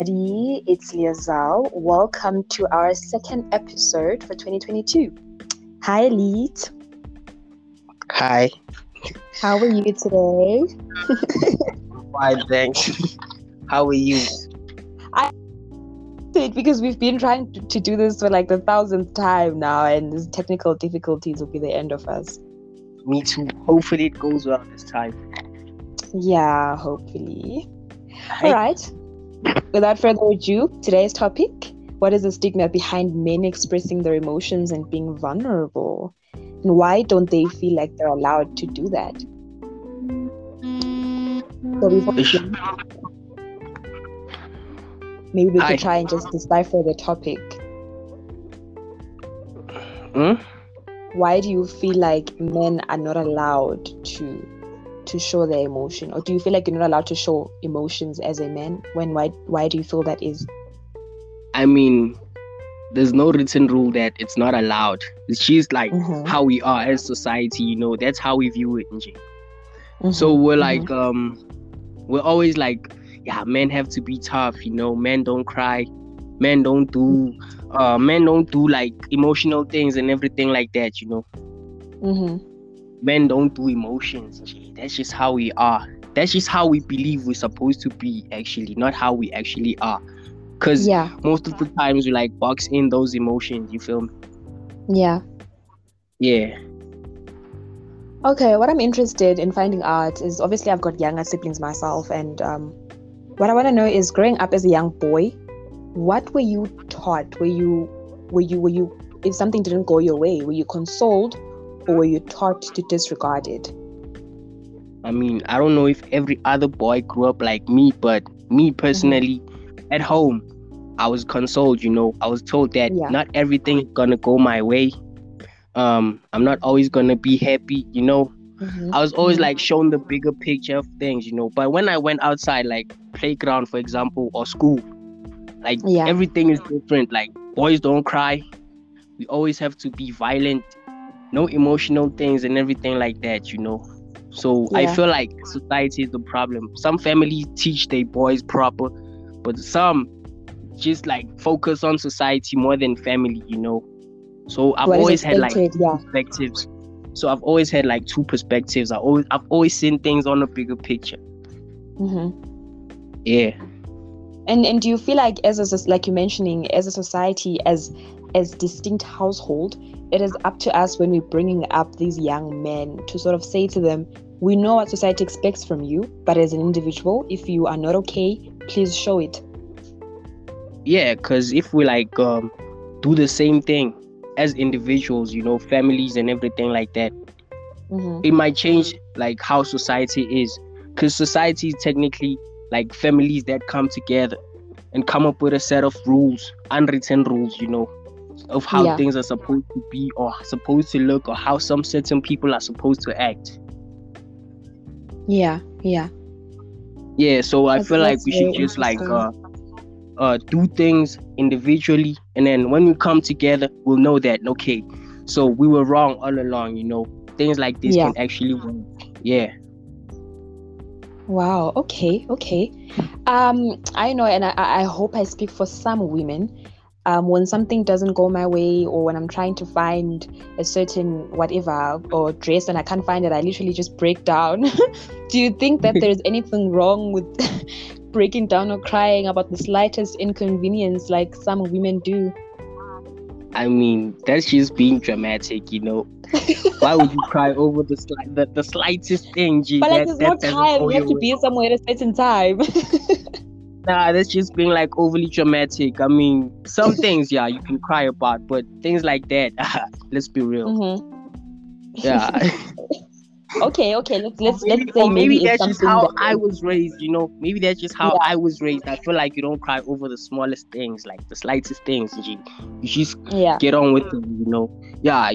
everybody. It's Liazal. Welcome to our second episode for 2022. Hi, Elite. Hi. How are you today? Fine, thanks. How are you? I it because we've been trying to, to do this for like the thousandth time now, and these technical difficulties will be the end of us. Me too. Hopefully, it goes well this time. Yeah, hopefully. All right. Without further ado, today's topic what is the stigma behind men expressing their emotions and being vulnerable? And why don't they feel like they're allowed to do that? So maybe we could try and just decipher the topic. Hmm? Why do you feel like men are not allowed to to show their emotion or do you feel like you're not allowed to show emotions as a man when why why do you feel that is i mean there's no written rule that it's not allowed it's just like mm-hmm. how we are as society you know that's how we view it mm-hmm. so we're mm-hmm. like um we're always like yeah men have to be tough you know men don't cry men don't do uh men don't do like emotional things and everything like that you know mm-hmm. Men don't do emotions that's just how we are. That's just how we believe we're supposed to be, actually, not how we actually are. Because yeah. most of the times we like box in those emotions, you feel me? Yeah. Yeah. Okay, what I'm interested in finding out is obviously I've got younger siblings myself, and um, what I want to know is growing up as a young boy, what were you taught? Were you, were you, were you, if something didn't go your way, were you consoled or were you taught to disregard it? I mean, I don't know if every other boy grew up like me, but me personally, mm-hmm. at home, I was consoled. You know, I was told that yeah. not everything is gonna go my way. Um, I'm not always gonna be happy. You know, mm-hmm. I was always mm-hmm. like shown the bigger picture of things. You know, but when I went outside, like playground, for example, or school, like yeah. everything is different. Like boys don't cry. We always have to be violent. No emotional things and everything like that. You know so yeah. I feel like society is the problem. Some families teach their boys proper, but some just like focus on society more than family, you know. So I've what always had like yeah. perspectives. So I've always had like two perspectives. I always I've always seen things on a bigger picture. Mm-hmm. Yeah. And and do you feel like as a like you're mentioning as a society as as distinct household, it is up to us when we're bringing up these young men to sort of say to them, we know what society expects from you, but as an individual, if you are not okay, please show it. Yeah, because if we like um, do the same thing as individuals, you know, families and everything like that, mm-hmm. it might change like how society is. Because society is technically like families that come together and come up with a set of rules, unwritten rules, you know, of how yeah. things are supposed to be or supposed to look or how some certain people are supposed to act. Yeah, yeah. Yeah, so I feel like we should just like uh uh do things individually and then when we come together we'll know that okay, so we were wrong all along, you know. Things like this yeah. can actually work. Yeah. Wow, okay, okay. Um I know and I, I hope I speak for some women um, when something doesn't go my way or when I'm trying to find a certain whatever or dress and I can't find it, I literally just break down. Do you think that there's anything wrong with breaking down or crying about the slightest inconvenience like some women do? I mean, that's just being dramatic, you know. Why would you cry over the, sli- the, the slightest thing? But like, that, there's no time. You have to be somewhere at a certain time. Nah, that's just being like overly dramatic. I mean, some things, yeah, you can cry about, but things like that, let's be real. Mm-hmm. Yeah. okay, okay. Let's let's maybe, let's say maybe, maybe that's just how that I was raised. You know, maybe that's just how yeah. I was raised. I feel like you don't cry over the smallest things, like the slightest things. You, you just yeah. get on with them. You know, yeah.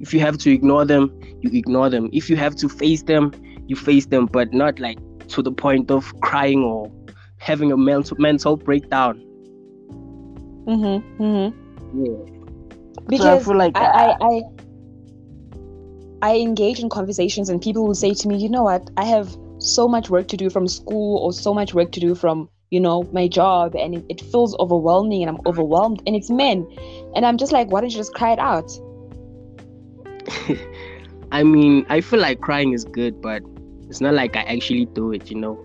If you have to ignore them, you ignore them. If you have to face them, you face them, but not like to the point of crying or having a mental mental breakdown. Mm-hmm. Mm-hmm. Yeah. Because so I feel like I, I, I I engage in conversations and people will say to me, you know what, I have so much work to do from school or so much work to do from you know, my job and it, it feels overwhelming and I'm overwhelmed and it's men. And I'm just like, why don't you just cry it out? I mean, I feel like crying is good, but it's not like I actually do it, you know.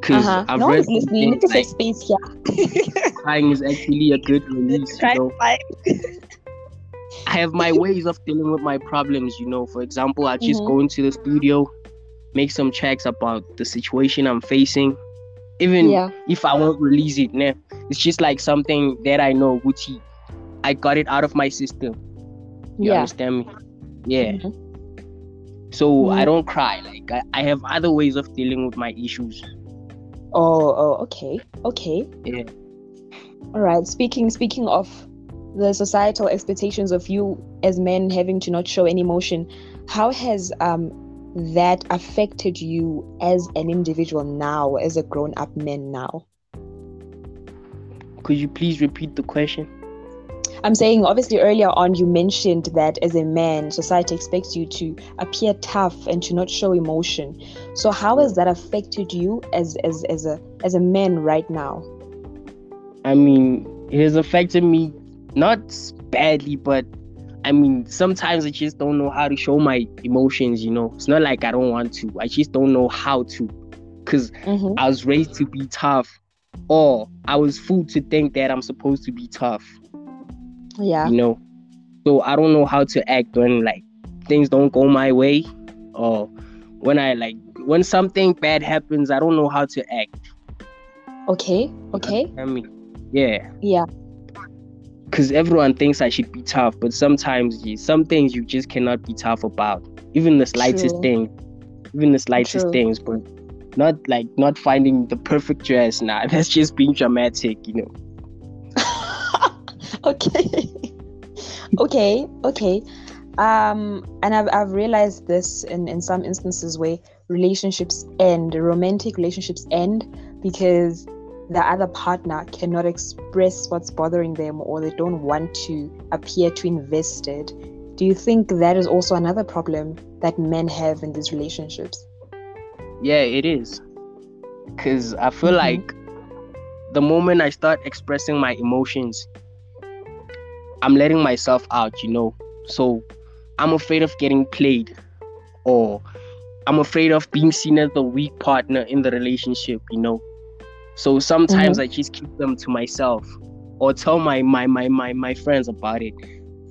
Because uh-huh. I've no read listening. Things, like, space here. crying is actually a good release. You know? I have my ways of dealing with my problems, you know. For example, I just mm-hmm. go into the studio, make some checks about the situation I'm facing. Even yeah. if I won't release it, nah, it's just like something that I know, Gucci. I got it out of my system. You yeah. understand me? Yeah. Mm-hmm. So mm-hmm. I don't cry. Like I, I have other ways of dealing with my issues. Oh, oh, okay, okay. Yeah. All right. Speaking speaking of the societal expectations of you as men having to not show any emotion, how has um that affected you as an individual now, as a grown up man now? Could you please repeat the question? I'm saying, obviously, earlier on, you mentioned that as a man, society expects you to appear tough and to not show emotion. So, how has that affected you as as as a as a man right now? I mean, it has affected me not badly, but I mean, sometimes I just don't know how to show my emotions. You know, it's not like I don't want to. I just don't know how to, because mm-hmm. I was raised to be tough, or I was fooled to think that I'm supposed to be tough. Yeah. You know, so I don't know how to act when like things don't go my way, or when I like when something bad happens. I don't know how to act. Okay. Okay. I mean, yeah. Yeah. Because everyone thinks I should be tough, but sometimes some things you just cannot be tough about. Even the slightest True. thing, even the slightest True. things, but not like not finding the perfect dress. Nah, that's just being dramatic, you know. okay. Okay okay. Um and I've, I've realized this in in some instances where relationships end romantic relationships end because the other partner cannot express what's bothering them or they don't want to appear too invested. Do you think that is also another problem that men have in these relationships? Yeah it is. Because i feel mm-hmm. like the moment i start expressing my emotions I'm letting myself out, you know. So I'm afraid of getting played or I'm afraid of being seen as the weak partner in the relationship, you know. So sometimes mm-hmm. I just keep them to myself or tell my, my my my my friends about it.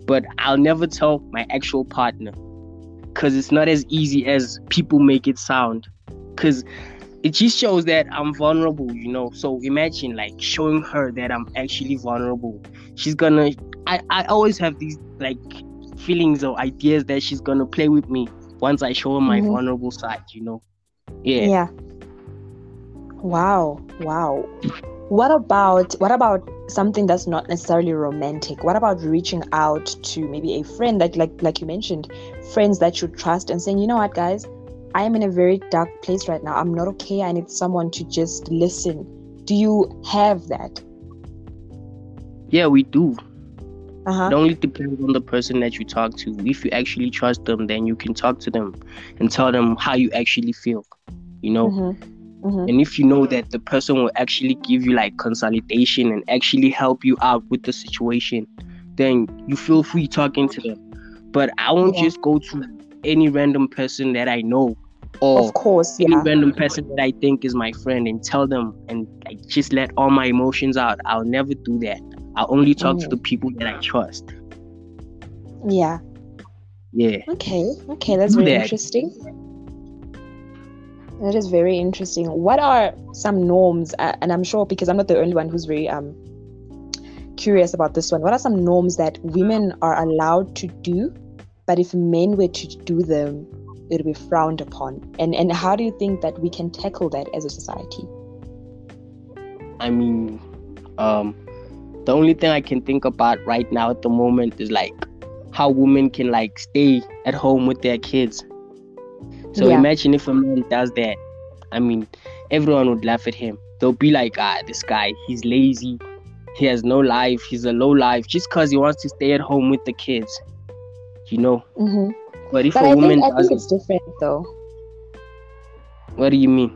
But I'll never tell my actual partner cuz it's not as easy as people make it sound. Cuz it just shows that I'm vulnerable, you know. So imagine like showing her that I'm actually vulnerable. She's gonna I, I always have these like feelings or ideas that she's gonna play with me once I show her my mm-hmm. vulnerable side, you know. Yeah. Yeah. Wow. Wow. What about what about something that's not necessarily romantic? What about reaching out to maybe a friend that like like you mentioned, friends that you trust and saying, you know what, guys, I am in a very dark place right now. I'm not okay. I need someone to just listen. Do you have that? Yeah, we do. Uh-huh. It only depends on the person that you talk to. If you actually trust them, then you can talk to them and tell them how you actually feel. You know? Mm-hmm. Mm-hmm. And if you know that the person will actually give you like consolidation and actually help you out with the situation, then you feel free talking to them. But I won't yeah. just go to any random person that I know or of course, yeah. any random person that I think is my friend and tell them and like just let all my emotions out. I'll never do that. I'll only talk mm. to the people that I trust. Yeah. Yeah. Okay. Okay, that's very that. interesting. That is very interesting. What are some norms? Uh, and I'm sure because I'm not the only one who's very um curious about this one. What are some norms that women are allowed to do but if men were to do them, it would be frowned upon. And and how do you think that we can tackle that as a society? I mean, um, the only thing I can think about right now at the moment is like how women can like stay at home with their kids. So yeah. imagine if a man does that. I mean, everyone would laugh at him. They'll be like, ah, this guy, he's lazy. He has no life. He's a low life just because he wants to stay at home with the kids you know. Mm-hmm. But if but a I woman think, I think it's different though. What do you mean?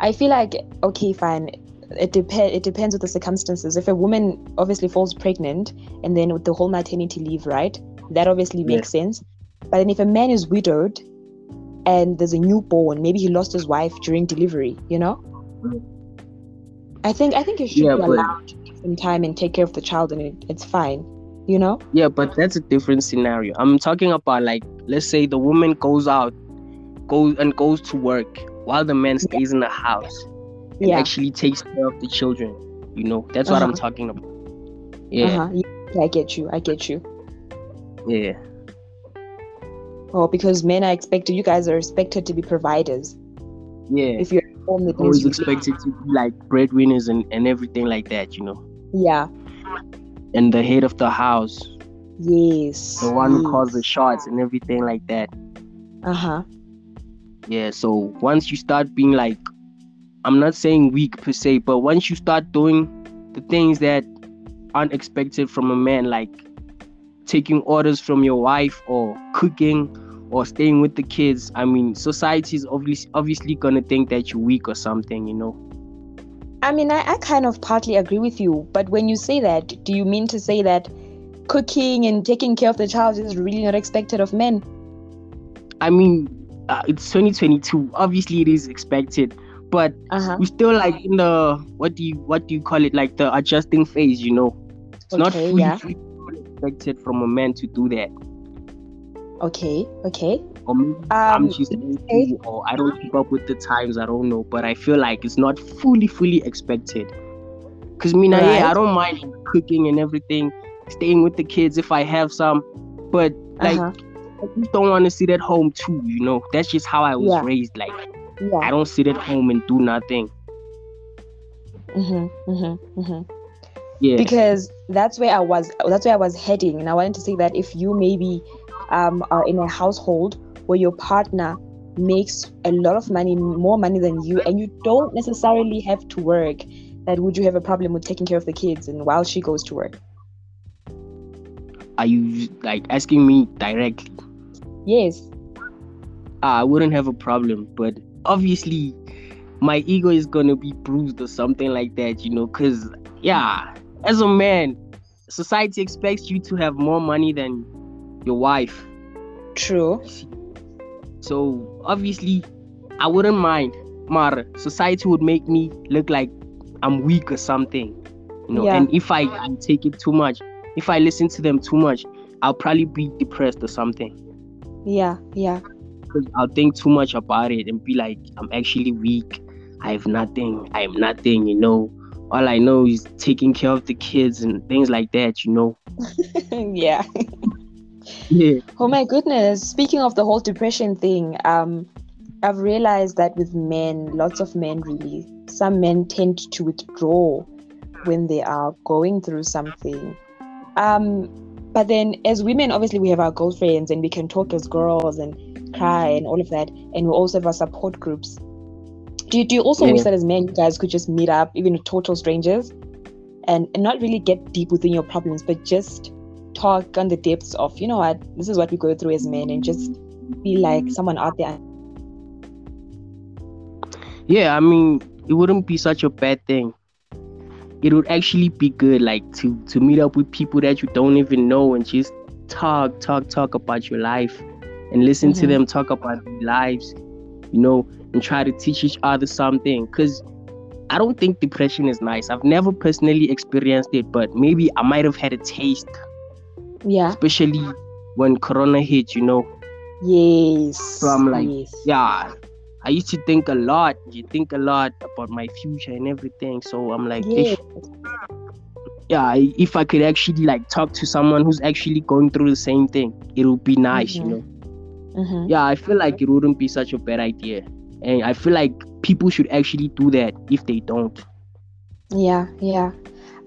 I feel like okay, fine. It depends it depends with the circumstances. If a woman obviously falls pregnant and then with the whole maternity leave right? That obviously makes yeah. sense. But then if a man is widowed and there's a newborn maybe he lost his wife during delivery you know? I think i think you should yeah, be allowed to take some time and take care of the child and it, it's fine you know? Yeah but that's a different scenario. I'm talking about like let's say the woman goes out goes and goes to work while the man stays in the house and yeah. actually takes care of the children. You know, that's uh-huh. what I'm uh-huh. talking about. Yeah. Uh-huh. yeah. I get you. I get you. Yeah. Oh, because men are expected. You guys are expected to be providers. Yeah. If you're home, always expected to be like breadwinners and and everything like that. You know. Yeah. And the head of the house. Yes. The one yes. who calls the shots and everything like that. Uh huh. Yeah. So once you start being like I'm not saying weak per se, but once you start doing the things that aren't expected from a man, like taking orders from your wife or cooking or staying with the kids, I mean, society is obviously obviously gonna think that you're weak or something, you know. I mean, I, I kind of partly agree with you, but when you say that, do you mean to say that cooking and taking care of the child is really not expected of men? I mean, uh, it's 2022. Obviously, it is expected but uh-huh. we're still like in the what do you what do you call it like the adjusting phase you know it's okay, not fully, yeah. fully expected from a man to do that okay okay or um, I'm just okay. or I don't keep up with the times I don't know but I feel like it's not fully fully expected because me now right. yeah I don't mind cooking and everything staying with the kids if I have some but like uh-huh. I just don't want to sit at home too you know that's just how I was yeah. raised like yeah. I don't sit at home and do nothing. Mhm. Mhm. Mhm. Yeah. Because that's where I was. That's where I was heading, and I wanted to say that if you maybe um, are in a household where your partner makes a lot of money, more money than you, and you don't necessarily have to work, that would you have a problem with taking care of the kids and while she goes to work? Are you like asking me directly? Yes. I wouldn't have a problem, but obviously my ego is gonna be bruised or something like that, you know, because yeah, as a man, society expects you to have more money than your wife. True. So obviously, I wouldn't mind. Mar, society would make me look like I'm weak or something, you know. Yeah. And if I, I take it too much, if I listen to them too much, I'll probably be depressed or something. Yeah, yeah because I'll think too much about it and be like, I'm actually weak. I have nothing. I am nothing, you know. All I know is taking care of the kids and things like that, you know. yeah. yeah. Oh my goodness. Speaking of the whole depression thing, um, I've realized that with men, lots of men really, some men tend to withdraw when they are going through something. Um, but then as women, obviously we have our girlfriends and we can talk as girls and cry and all of that and we also have our support groups. Do you, do you also yeah. wish that as men you guys could just meet up even with total strangers and, and not really get deep within your problems but just talk on the depths of you know what this is what we go through as men and just be like someone out there. Yeah i mean it wouldn't be such a bad thing. It would actually be good like to to meet up with people that you don't even know and just talk talk talk about your life and listen mm-hmm. to them talk about their lives, you know, and try to teach each other something. Because I don't think depression is nice. I've never personally experienced it, but maybe I might have had a taste. Yeah. Especially when Corona hit, you know. Yes. So I'm like, yes. yeah. I used to think a lot. You think a lot about my future and everything. So I'm like, yes. yeah, if I could actually like talk to someone who's actually going through the same thing, it would be nice, mm-hmm. you know. Mm-hmm. Yeah, I feel like it wouldn't be such a bad idea. And I feel like people should actually do that if they don't. Yeah, yeah.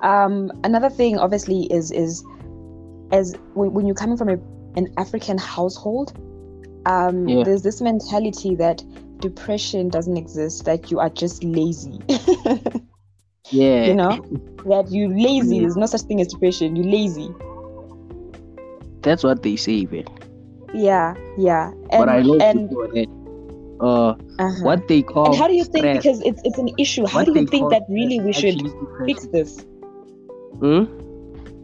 Um, another thing, obviously, is is as when, when you're coming from a, an African household, um, yeah. there's this mentality that depression doesn't exist, that you are just lazy. yeah. You know, that you lazy. There's no such thing as depression. You lazy. That's what they say, man. Yeah, yeah. And, but I know and, people that uh, uh-huh. what they call. And how do you think? Stress. Because it's it's an issue. How do you think that really we should fix this? Hmm?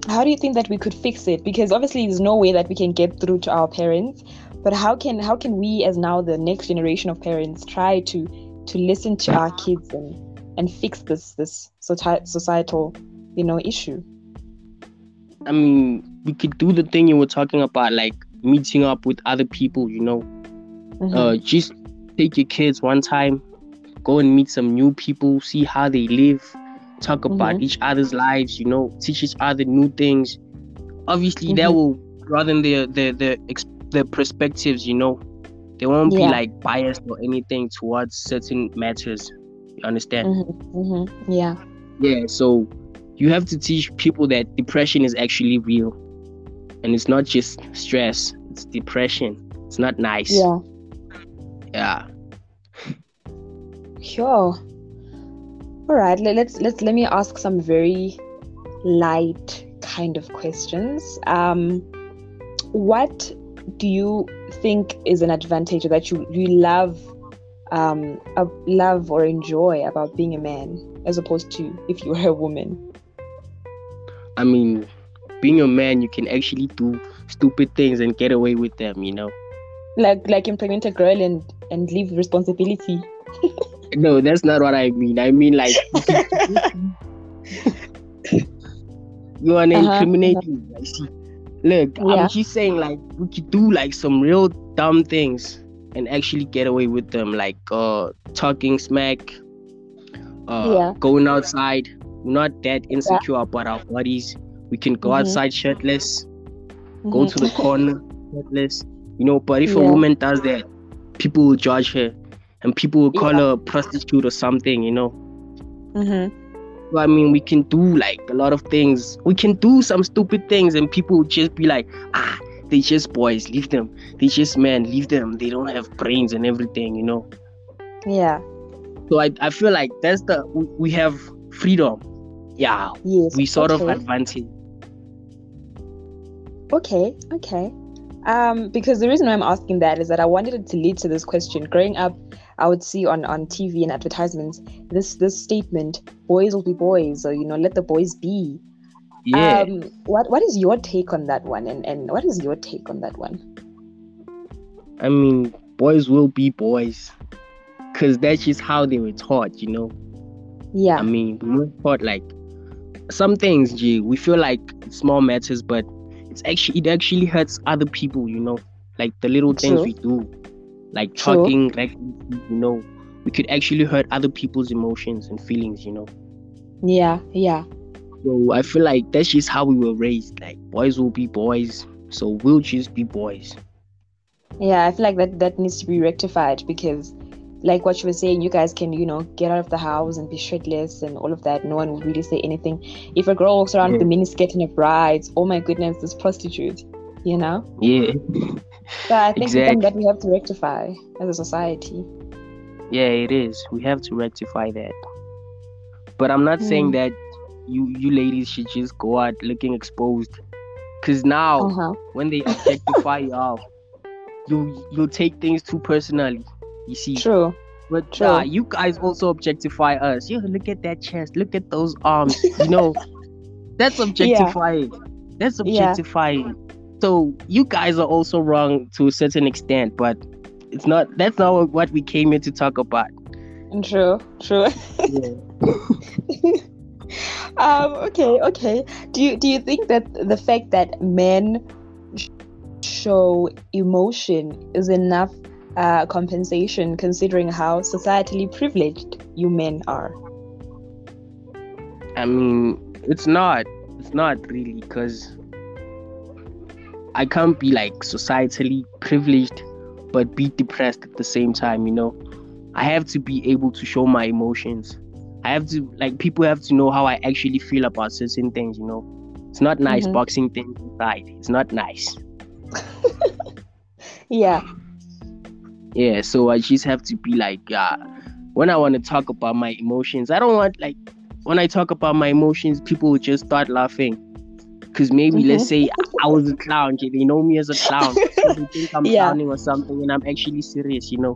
How do you think that we could fix it? Because obviously, there's no way that we can get through to our parents. But how can how can we, as now the next generation of parents, try to to listen to our kids and and fix this this societal, you know, issue? I mean, we could do the thing you were talking about, like meeting up with other people. You know, mm-hmm. uh, just take your kids one time, go and meet some new people, see how they live, talk about mm-hmm. each other's lives. You know, teach each other new things. Obviously, mm-hmm. that will broaden their their their their perspectives. You know, they won't yeah. be like biased or anything towards certain matters. You understand? Mm-hmm. Mm-hmm. Yeah. Yeah. So you have to teach people that depression is actually real, and it's not just stress. It's depression. It's not nice. Yeah. Yeah. Sure. All right. Let's let's let me ask some very light kind of questions. Um, what do you think is an advantage that you you love um uh, love or enjoy about being a man as opposed to if you were a woman i mean being a man you can actually do stupid things and get away with them you know like like impregnate a girl and and leave responsibility no that's not what i mean i mean like you are uh-huh, incriminating uh-huh. I see Look, yeah. I'm just saying like we could do like some real dumb things and actually get away with them, like uh talking smack, uh yeah. going outside. We're not that insecure yeah. about our bodies. We can go mm-hmm. outside shirtless, mm-hmm. go to the corner shirtless. You know, but if a woman does that, people will judge her and people will call her a prostitute or something, you know. Mm-hmm. I mean, we can do like a lot of things. We can do some stupid things, and people would just be like, ah, they just boys, leave them. They just men, leave them. They don't have brains and everything, you know. Yeah. So I, I feel like that's the we have freedom. Yeah. Yes. We sort okay. of advantage. Okay. Okay. Um, because the reason why I'm asking that is that I wanted it to lead to this question. Growing up, I would see on, on TV and advertisements this this statement, boys will be boys, or you know, let the boys be. Yeah. Um, what what is your take on that one? And and what is your take on that one? I mean, boys will be boys. Cause that's just how they were taught, you know. Yeah. I mean, we were taught like some things, G, we feel like small matters, but it's actually it actually hurts other people, you know. Like the little True. things we do. Like talking like you know we could actually hurt other people's emotions and feelings you know. Yeah yeah. So i feel like that's just how we were raised. Like boys will be boys so we'll just be boys. Yeah i feel like that that needs to be rectified because like what you were saying you guys can you know get out of the house and be shirtless and all of that no one will really say anything if a girl walks around yeah. with a miniskirt and a bride oh my goodness this prostitute you know yeah so I think exactly. something that we have to rectify as a society. Yeah, it is. We have to rectify that. But I'm not mm. saying that you you ladies should just go out looking exposed. Cause now uh-huh. when they objectify y'all, you you take things too personally. You see. True. But True. Uh, you guys also objectify us. Yo, look at that chest. Look at those arms. You know, that's objectifying. Yeah. That's objectifying. Yeah so you guys are also wrong to a certain extent but it's not that's not what we came here to talk about true true yeah. um okay okay do you do you think that the fact that men show emotion is enough uh, compensation considering how societally privileged you men are i mean it's not it's not really because I can't be like societally privileged but be depressed at the same time, you know. I have to be able to show my emotions. I have to like people have to know how I actually feel about certain things, you know. It's not nice mm-hmm. boxing things inside. It's not nice. yeah. Yeah, so I just have to be like, uh, when I want to talk about my emotions, I don't want like when I talk about my emotions, people will just start laughing because maybe mm-hmm. let's say I was a clown, they know me as a clown, so they think I'm yeah. clowning or something, and I'm actually serious, you know.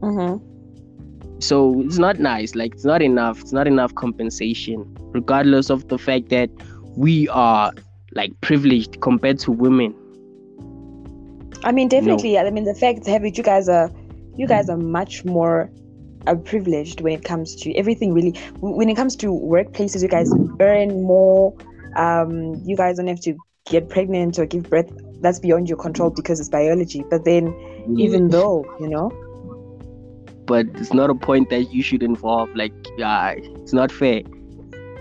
Mm-hmm. So it's not nice. Like it's not enough. It's not enough compensation, regardless of the fact that we are like privileged compared to women. I mean, definitely. No. I mean, the fact have you guys are, you guys are much more uh, privileged when it comes to everything. Really, when it comes to workplaces, you guys earn more. Um, you guys don't have to get pregnant or give birth. That's beyond your control because it's biology. But then, even though you know, but it's not a point that you should involve. Like, yeah, it's not fair.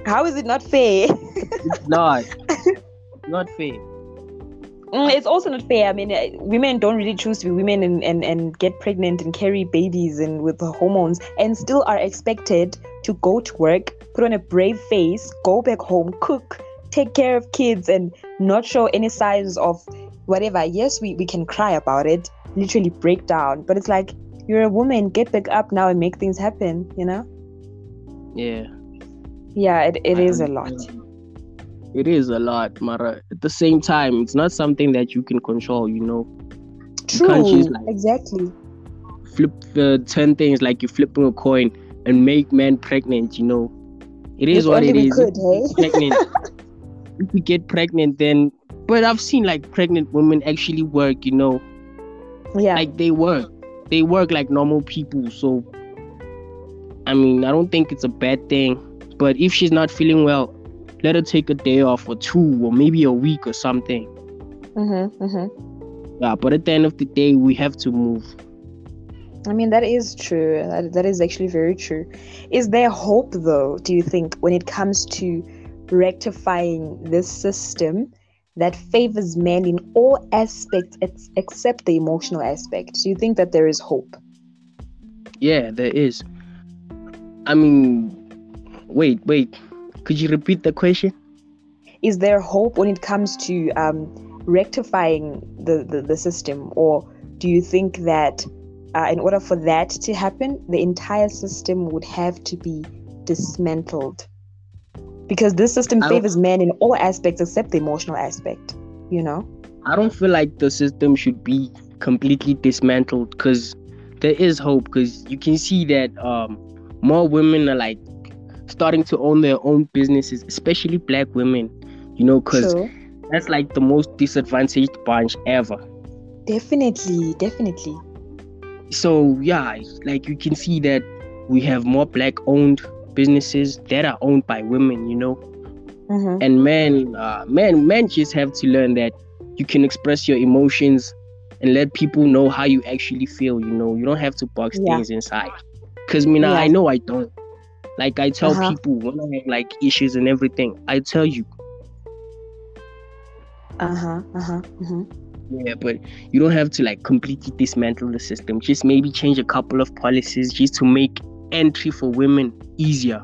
How is it not fair? it's not. not fair. Mm, it's also not fair. I mean, uh, women don't really choose to be women and, and, and get pregnant and carry babies and with the hormones and still are expected to go to work, put on a brave face, go back home, cook, take care of kids, and not show any signs of whatever. Yes, we, we can cry about it, literally break down. But it's like, you're a woman, get back up now and make things happen, you know? Yeah. Yeah, it, it is a lot it is a lot, Mara. At the same time, it's not something that you can control, you know. True. You like, exactly. Flip uh, ten things like you're flipping a coin and make men pregnant, you know. It is if what it is. Could, hey? pregnant. if we get pregnant, then. But I've seen like pregnant women actually work, you know. Yeah. Like they work. They work like normal people. So, I mean, I don't think it's a bad thing. But if she's not feeling well, let her take a day off or two or maybe a week or something. Mm-hmm, mm-hmm. Yeah, but at the end of the day, we have to move. I mean, that is true. That, that is actually very true. Is there hope, though, do you think, when it comes to rectifying this system that favors men in all aspects except the emotional aspect? Do you think that there is hope? Yeah, there is. I mean, wait, wait. Could you repeat the question? Is there hope when it comes to um, rectifying the, the, the, system? Or do you think that uh, in order for that to happen, the entire system would have to be dismantled? Because this system favors men in all aspects except the emotional aspect, you know? I don't feel like the system should be completely dismantled because there is hope because you can see that um, more women are like starting to own their own businesses, especially black women, you know, because that's like the most disadvantaged bunch ever. Definitely, definitely. So, yeah, like you can see that we have more black owned businesses that are owned by women, you know. Mm-hmm. And men, uh, men, men just have to learn that you can express your emotions and let people know how you actually feel. You know, you don't have to box yeah. things inside. Cause me now, yeah. I know I don't. Like I tell uh-huh. people when I have like issues and everything, I tell you. Uh huh. Uh huh. Mm-hmm. Yeah, but you don't have to like completely dismantle the system. Just maybe change a couple of policies just to make entry for women easier.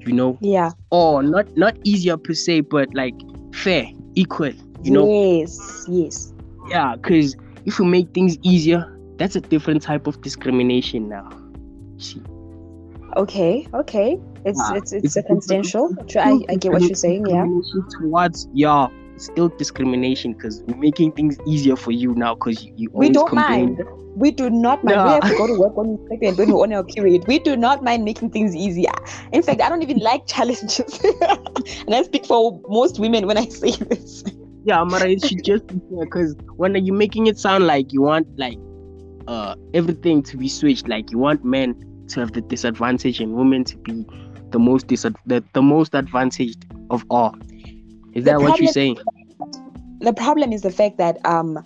You know. Yeah. Or not not easier per se, but like fair, equal. You know. Yes. Yes. Yeah, because if you make things easier, that's a different type of discrimination now. See okay okay. It's yeah. it's it's, circumstantial. I, I get what you're saying yeah. towards yeah still discrimination because we're making things easier for you now because you, you we don't complain. mind. We do not mind. We have to go to work we're pregnant when we're on our period. We do not mind making things easier. In fact i don't even like challenges. And i speak for most women when i say this. Yeah Mara, it should just be because when you're making it sound like you want like uh everything to be switched like you want men to have the disadvantage and women to be the most disad- the, the most advantaged of all. Is that what you're saying? The problem is the fact that um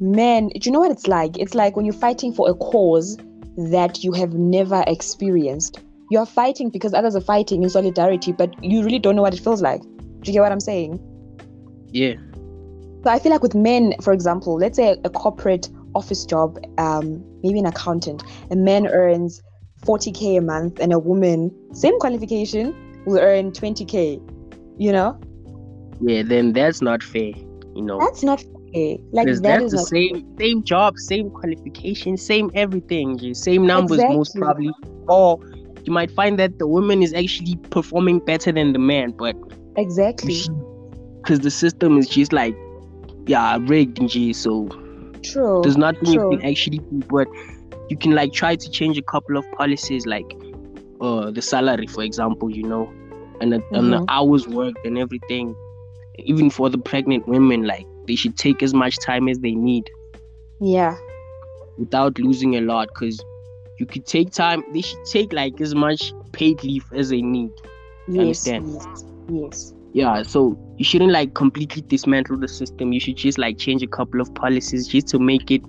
men do you know what it's like? It's like when you're fighting for a cause that you have never experienced. You're fighting because others are fighting in solidarity, but you really don't know what it feels like. Do you get what I'm saying? Yeah. So I feel like with men, for example, let's say a corporate office job, um, maybe an accountant, a man earns 40k a month and a woman same qualification will earn 20k you know yeah then that's not fair you know that's not fair like that that's the same fair. same job same qualification same everything same numbers exactly. most probably or you might find that the woman is actually performing better than the man but exactly because the system is just like yeah rigged and so true there's nothing true. you can actually do but you can like try to change a couple of policies like uh the salary for example you know and the, mm-hmm. and the mm-hmm. hours worked and everything. Even for the pregnant women like they should take as much time as they need. Yeah. Without losing a lot because you could take time they should take like as much paid leave as they need. Yes, understand? yes, yes. Yeah so you shouldn't like completely dismantle the system. You should just like change a couple of policies just to make it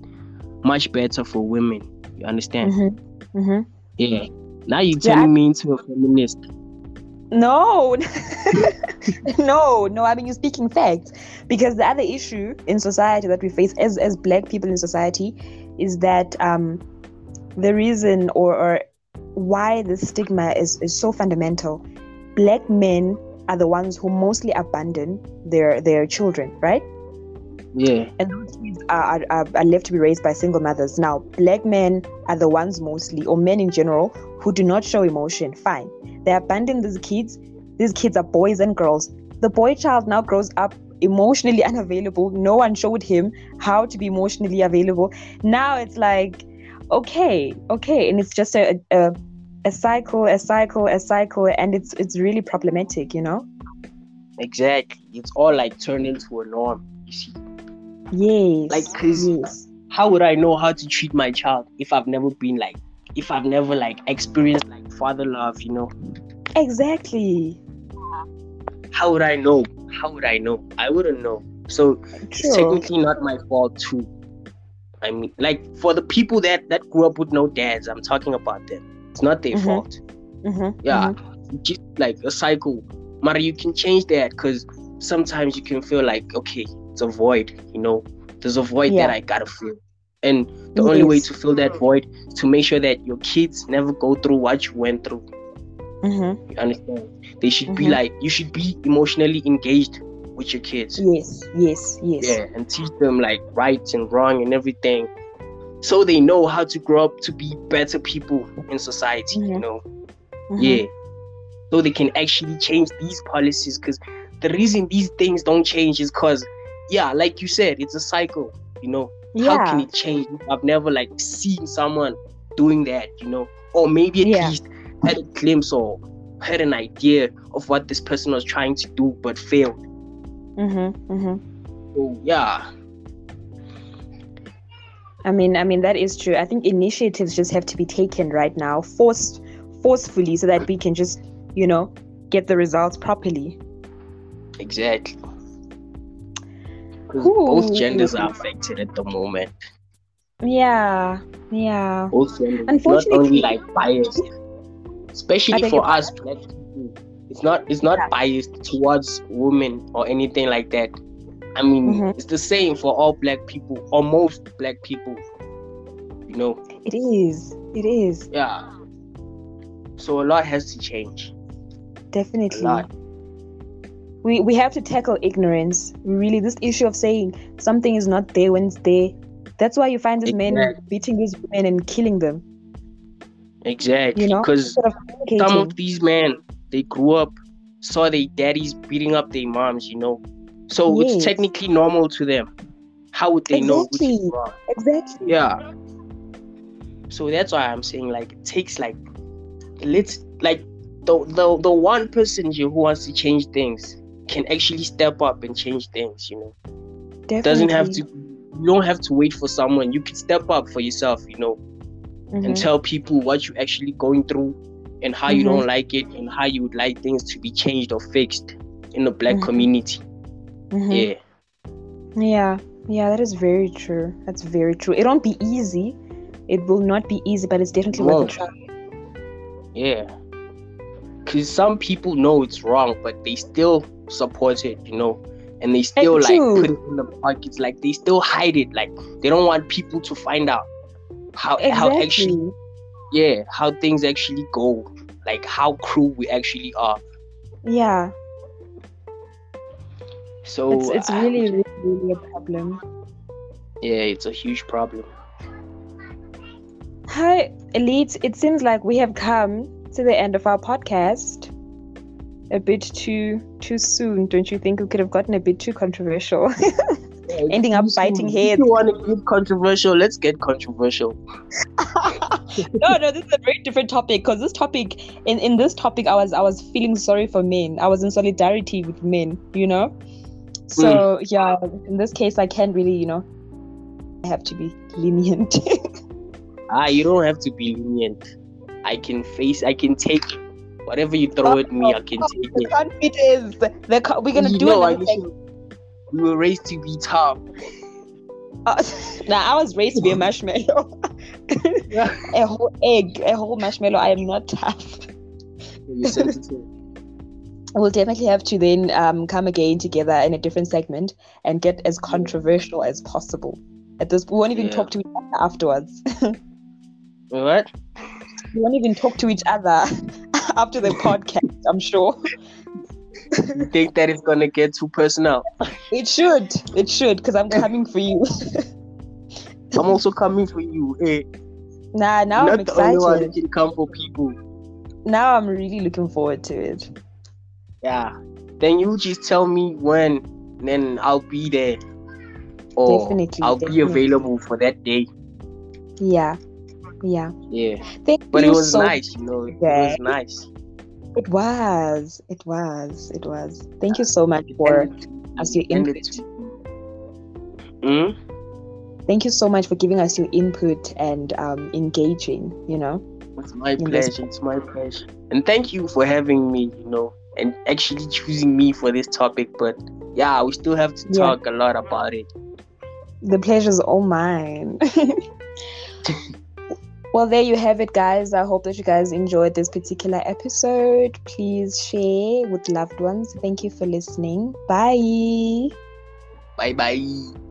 much better for women you understand mm-hmm. Mm-hmm. yeah now you're turning yeah. me into a feminist no no no i mean you're speaking facts because the other issue in society that we face as as black people in society is that um the reason or, or why the stigma is, is so fundamental black men are the ones who mostly abandon their their children right yeah. And those kids are, are, are left to be raised by single mothers. Now black men are the ones mostly or men in general who do not show emotion. Fine. They abandon these kids. These kids are boys and girls. The boy child now grows up emotionally unavailable. No one showed him how to be emotionally available. Now it's like okay okay. And it's just a, a a cycle a cycle a cycle. And it's it's really problematic you know? Exactly. It's all like turned into a norm you see yes like because yes. how would i know how to treat my child if i've never been like if i've never like experienced like father love you know exactly how would i know how would i know i wouldn't know so True. it's technically not my fault too I mean, like for the people that that grew up with no dads, I'm talking about them. It's not their mm-hmm. fault. Mm-hmm. Yeah, mm-hmm. just like a cycle. But you can change that because sometimes you can feel like okay, it's a void. You know, there's a void yeah. that I gotta fill, and the yes. only way to fill that void is to make sure that your kids never go through what you went through. Mm-hmm. You understand? They should be mm-hmm. like you should be emotionally engaged with your kids. Yes, yes, yes. Yeah, and teach them like right and wrong and everything. So they know how to grow up to be better people in society, mm-hmm. you know. Yeah. So they can actually change these policies because the reason these things don't change is because yeah, like you said, it's a cycle, you know. Yeah. How can it change? I've never like seen someone doing that, you know, or maybe at yeah. least had a glimpse or had an idea of what this person was trying to do but failed. Mm-hmm. Mm-hmm. So yeah. I mean, I mean that is true. I think initiatives just have to be taken right now, forced, forcefully, so that we can just, you know, get the results properly. Exactly. Because both genders are affected at the moment. Yeah, yeah. Both genders, Unfortunately, not only like biased, especially for us black it's not it's not yeah. biased towards women or anything like that. I mean mm-hmm. it's the same for all black people or most black people. You know? It is. It is. Yeah. So a lot has to change. Definitely we we have to tackle ignorance really this issue of saying something is not there when it's there that's why you find these exactly. men beating these women and killing them exactly you know because some of these men they grew up, saw their daddies beating up their moms, you know. So yes. it's technically normal to them. How would they exactly. know? Exactly. Yeah. So that's why I'm saying like it takes like let's like the the, the one person who wants to change things can actually step up and change things, you know. Definitely. Doesn't have to you don't have to wait for someone. You can step up for yourself, you know, mm-hmm. and tell people what you're actually going through and how mm-hmm. you don't like it and how you would like things to be changed or fixed in the black mm-hmm. community. Mm-hmm. Yeah. Yeah. Yeah, that is very true. That's very true. It won't be easy. It will not be easy, but it's definitely worth a try. Yeah. Because some people know it's wrong, but they still support it, you know, and they still like put it in the pockets, like they still hide it, like they don't want people to find out how exactly. how actually yeah how things actually go like how cruel we actually are. Yeah. So it's, it's really, really really a problem. Yeah it's a huge problem. Hi elite. It seems like we have come to the end of our podcast a bit too too soon don't you think we could have gotten a bit too controversial ending up biting heads. If you want to get controversial, let's get controversial. no, no, this is a very different topic because this topic, in, in this topic, I was I was feeling sorry for men. I was in solidarity with men, you know. So mm. yeah, in this case, I can't really, you know, I have to be lenient. ah, you don't have to be lenient. I can face. I can take whatever you throw at me. I can oh, take it. Confidence. The we're gonna you do it. We were raised to be tough. Uh, now I was raised to be a marshmallow. a whole egg, a whole marshmallow. I am not tough. You're sensitive. We'll definitely have to then um, come again together in a different segment and get as controversial as possible. At this, we won't even yeah. talk to each other afterwards. what? We won't even talk to each other after the podcast. I'm sure. you think that it's gonna get too personal? It should. It should, because I'm coming for you. I'm also coming for you. Hey. Nah, now Not I'm excited. The only one can come for people. Now I'm really looking forward to it. Yeah. Then you just tell me when, then I'll be there. Or definitely, I'll definitely. be available for that day. Yeah. Yeah. Yeah. Thank but it was so nice, you know. It was nice. It was. It was. It was. Thank you so much for us your input. Mm? Thank you so much for giving us your input and um, engaging. You know. It's my pleasure. It's my pleasure. And thank you for having me. You know, and actually choosing me for this topic. But yeah, we still have to talk yeah. a lot about it. The pleasure's all mine. well, there you have it, guys. I hope that you guys enjoyed this particular episode. Please share with loved ones. Thank you for listening. Bye. Bye bye.